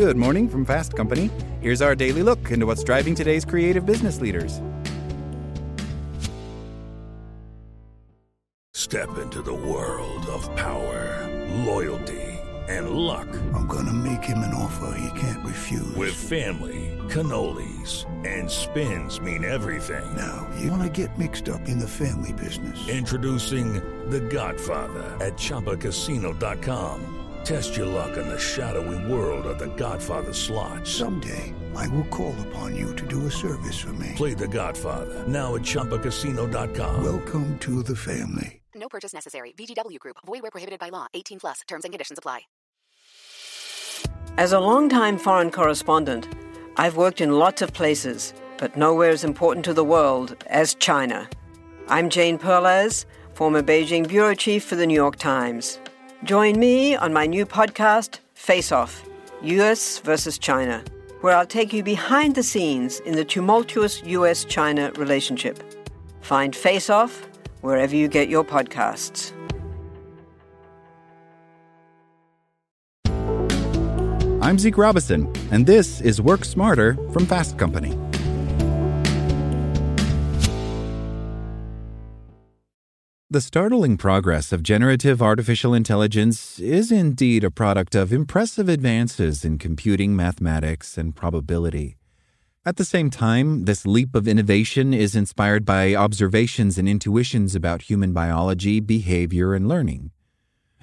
Good morning from Fast Company. Here's our daily look into what's driving today's creative business leaders. Step into the world of power, loyalty, and luck. I'm gonna make him an offer he can't refuse. With family, cannolis, and spins mean everything. Now, you wanna get mixed up in the family business. Introducing The Godfather at ChumbaCasino.com. Test your luck in the shadowy world of The Godfather slot. Someday, I will call upon you to do a service for me. Play The Godfather now at ChumbaCasino.com. Welcome to the family. No purchase necessary. VGW Group. Void where prohibited by law. 18 plus. Terms and conditions apply. As a longtime foreign correspondent, I've worked in lots of places, but nowhere as important to the world as China. I'm Jane Perlez, former Beijing bureau chief for the New York Times. Join me on my new podcast, Face Off US versus China, where I'll take you behind the scenes in the tumultuous US China relationship. Find Face Off wherever you get your podcasts. I'm Zeke Robison, and this is Work Smarter from Fast Company. The startling progress of generative artificial intelligence is indeed a product of impressive advances in computing, mathematics, and probability. At the same time, this leap of innovation is inspired by observations and intuitions about human biology, behavior, and learning.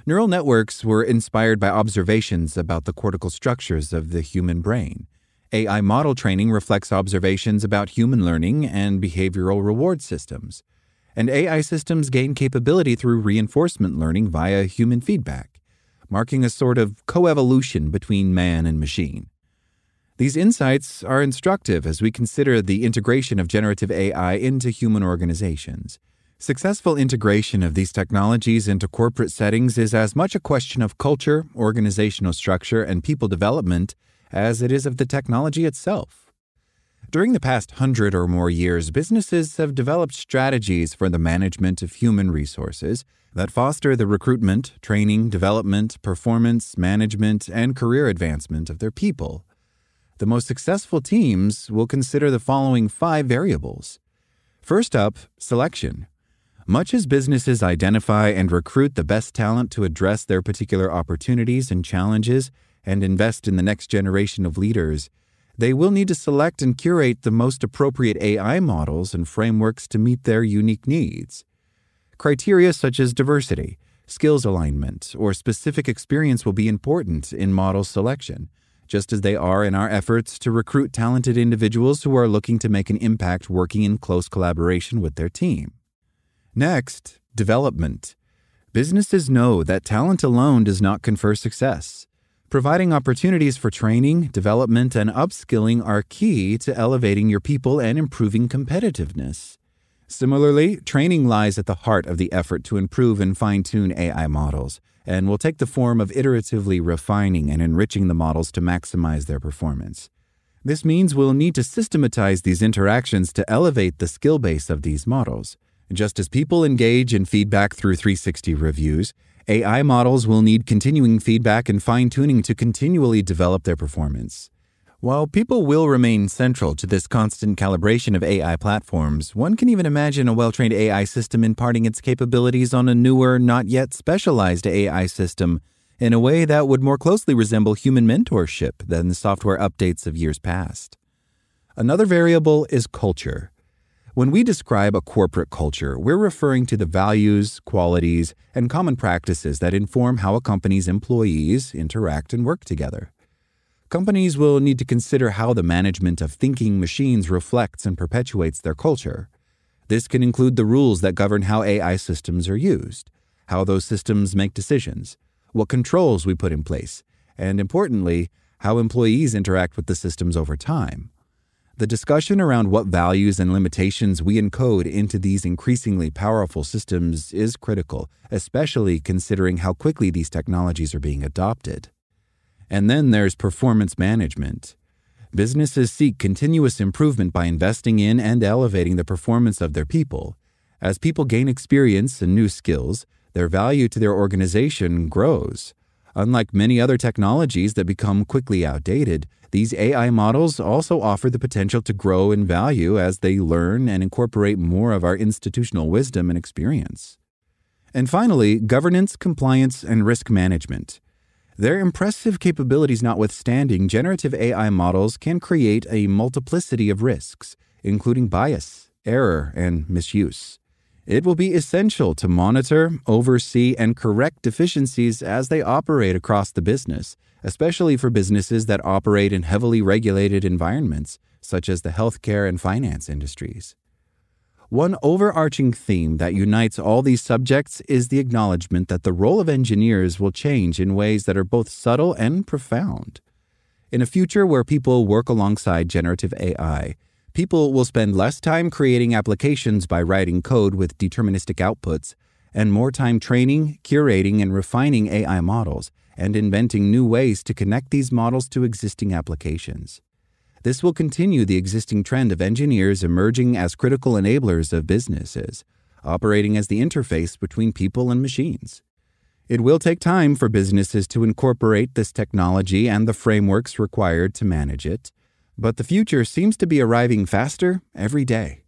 Neural networks were inspired by observations about the cortical structures of the human brain. AI model training reflects observations about human learning and behavioral reward systems. And AI systems gain capability through reinforcement learning via human feedback, marking a sort of coevolution between man and machine. These insights are instructive as we consider the integration of generative AI into human organizations. Successful integration of these technologies into corporate settings is as much a question of culture, organizational structure, and people development as it is of the technology itself. During the past hundred or more years, businesses have developed strategies for the management of human resources that foster the recruitment, training, development, performance, management, and career advancement of their people. The most successful teams will consider the following five variables. First up, selection. Much as businesses identify and recruit the best talent to address their particular opportunities and challenges and invest in the next generation of leaders, they will need to select and curate the most appropriate AI models and frameworks to meet their unique needs. Criteria such as diversity, skills alignment, or specific experience will be important in model selection, just as they are in our efforts to recruit talented individuals who are looking to make an impact working in close collaboration with their team. Next, development. Businesses know that talent alone does not confer success. Providing opportunities for training, development, and upskilling are key to elevating your people and improving competitiveness. Similarly, training lies at the heart of the effort to improve and fine tune AI models, and will take the form of iteratively refining and enriching the models to maximize their performance. This means we'll need to systematize these interactions to elevate the skill base of these models. Just as people engage in feedback through 360 reviews, AI models will need continuing feedback and fine tuning to continually develop their performance. While people will remain central to this constant calibration of AI platforms, one can even imagine a well trained AI system imparting its capabilities on a newer, not yet specialized AI system in a way that would more closely resemble human mentorship than the software updates of years past. Another variable is culture. When we describe a corporate culture, we're referring to the values, qualities, and common practices that inform how a company's employees interact and work together. Companies will need to consider how the management of thinking machines reflects and perpetuates their culture. This can include the rules that govern how AI systems are used, how those systems make decisions, what controls we put in place, and importantly, how employees interact with the systems over time. The discussion around what values and limitations we encode into these increasingly powerful systems is critical, especially considering how quickly these technologies are being adopted. And then there's performance management. Businesses seek continuous improvement by investing in and elevating the performance of their people. As people gain experience and new skills, their value to their organization grows. Unlike many other technologies that become quickly outdated, these AI models also offer the potential to grow in value as they learn and incorporate more of our institutional wisdom and experience. And finally, governance, compliance, and risk management. Their impressive capabilities notwithstanding, generative AI models can create a multiplicity of risks, including bias, error, and misuse. It will be essential to monitor, oversee, and correct deficiencies as they operate across the business, especially for businesses that operate in heavily regulated environments, such as the healthcare and finance industries. One overarching theme that unites all these subjects is the acknowledgement that the role of engineers will change in ways that are both subtle and profound. In a future where people work alongside generative AI, People will spend less time creating applications by writing code with deterministic outputs and more time training, curating, and refining AI models and inventing new ways to connect these models to existing applications. This will continue the existing trend of engineers emerging as critical enablers of businesses, operating as the interface between people and machines. It will take time for businesses to incorporate this technology and the frameworks required to manage it, but the future seems to be arriving faster every day.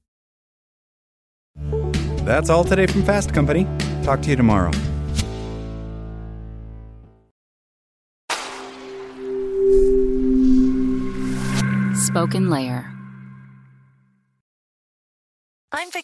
That's all today from Fast Company. Talk to you tomorrow. SpokenLayer. I'm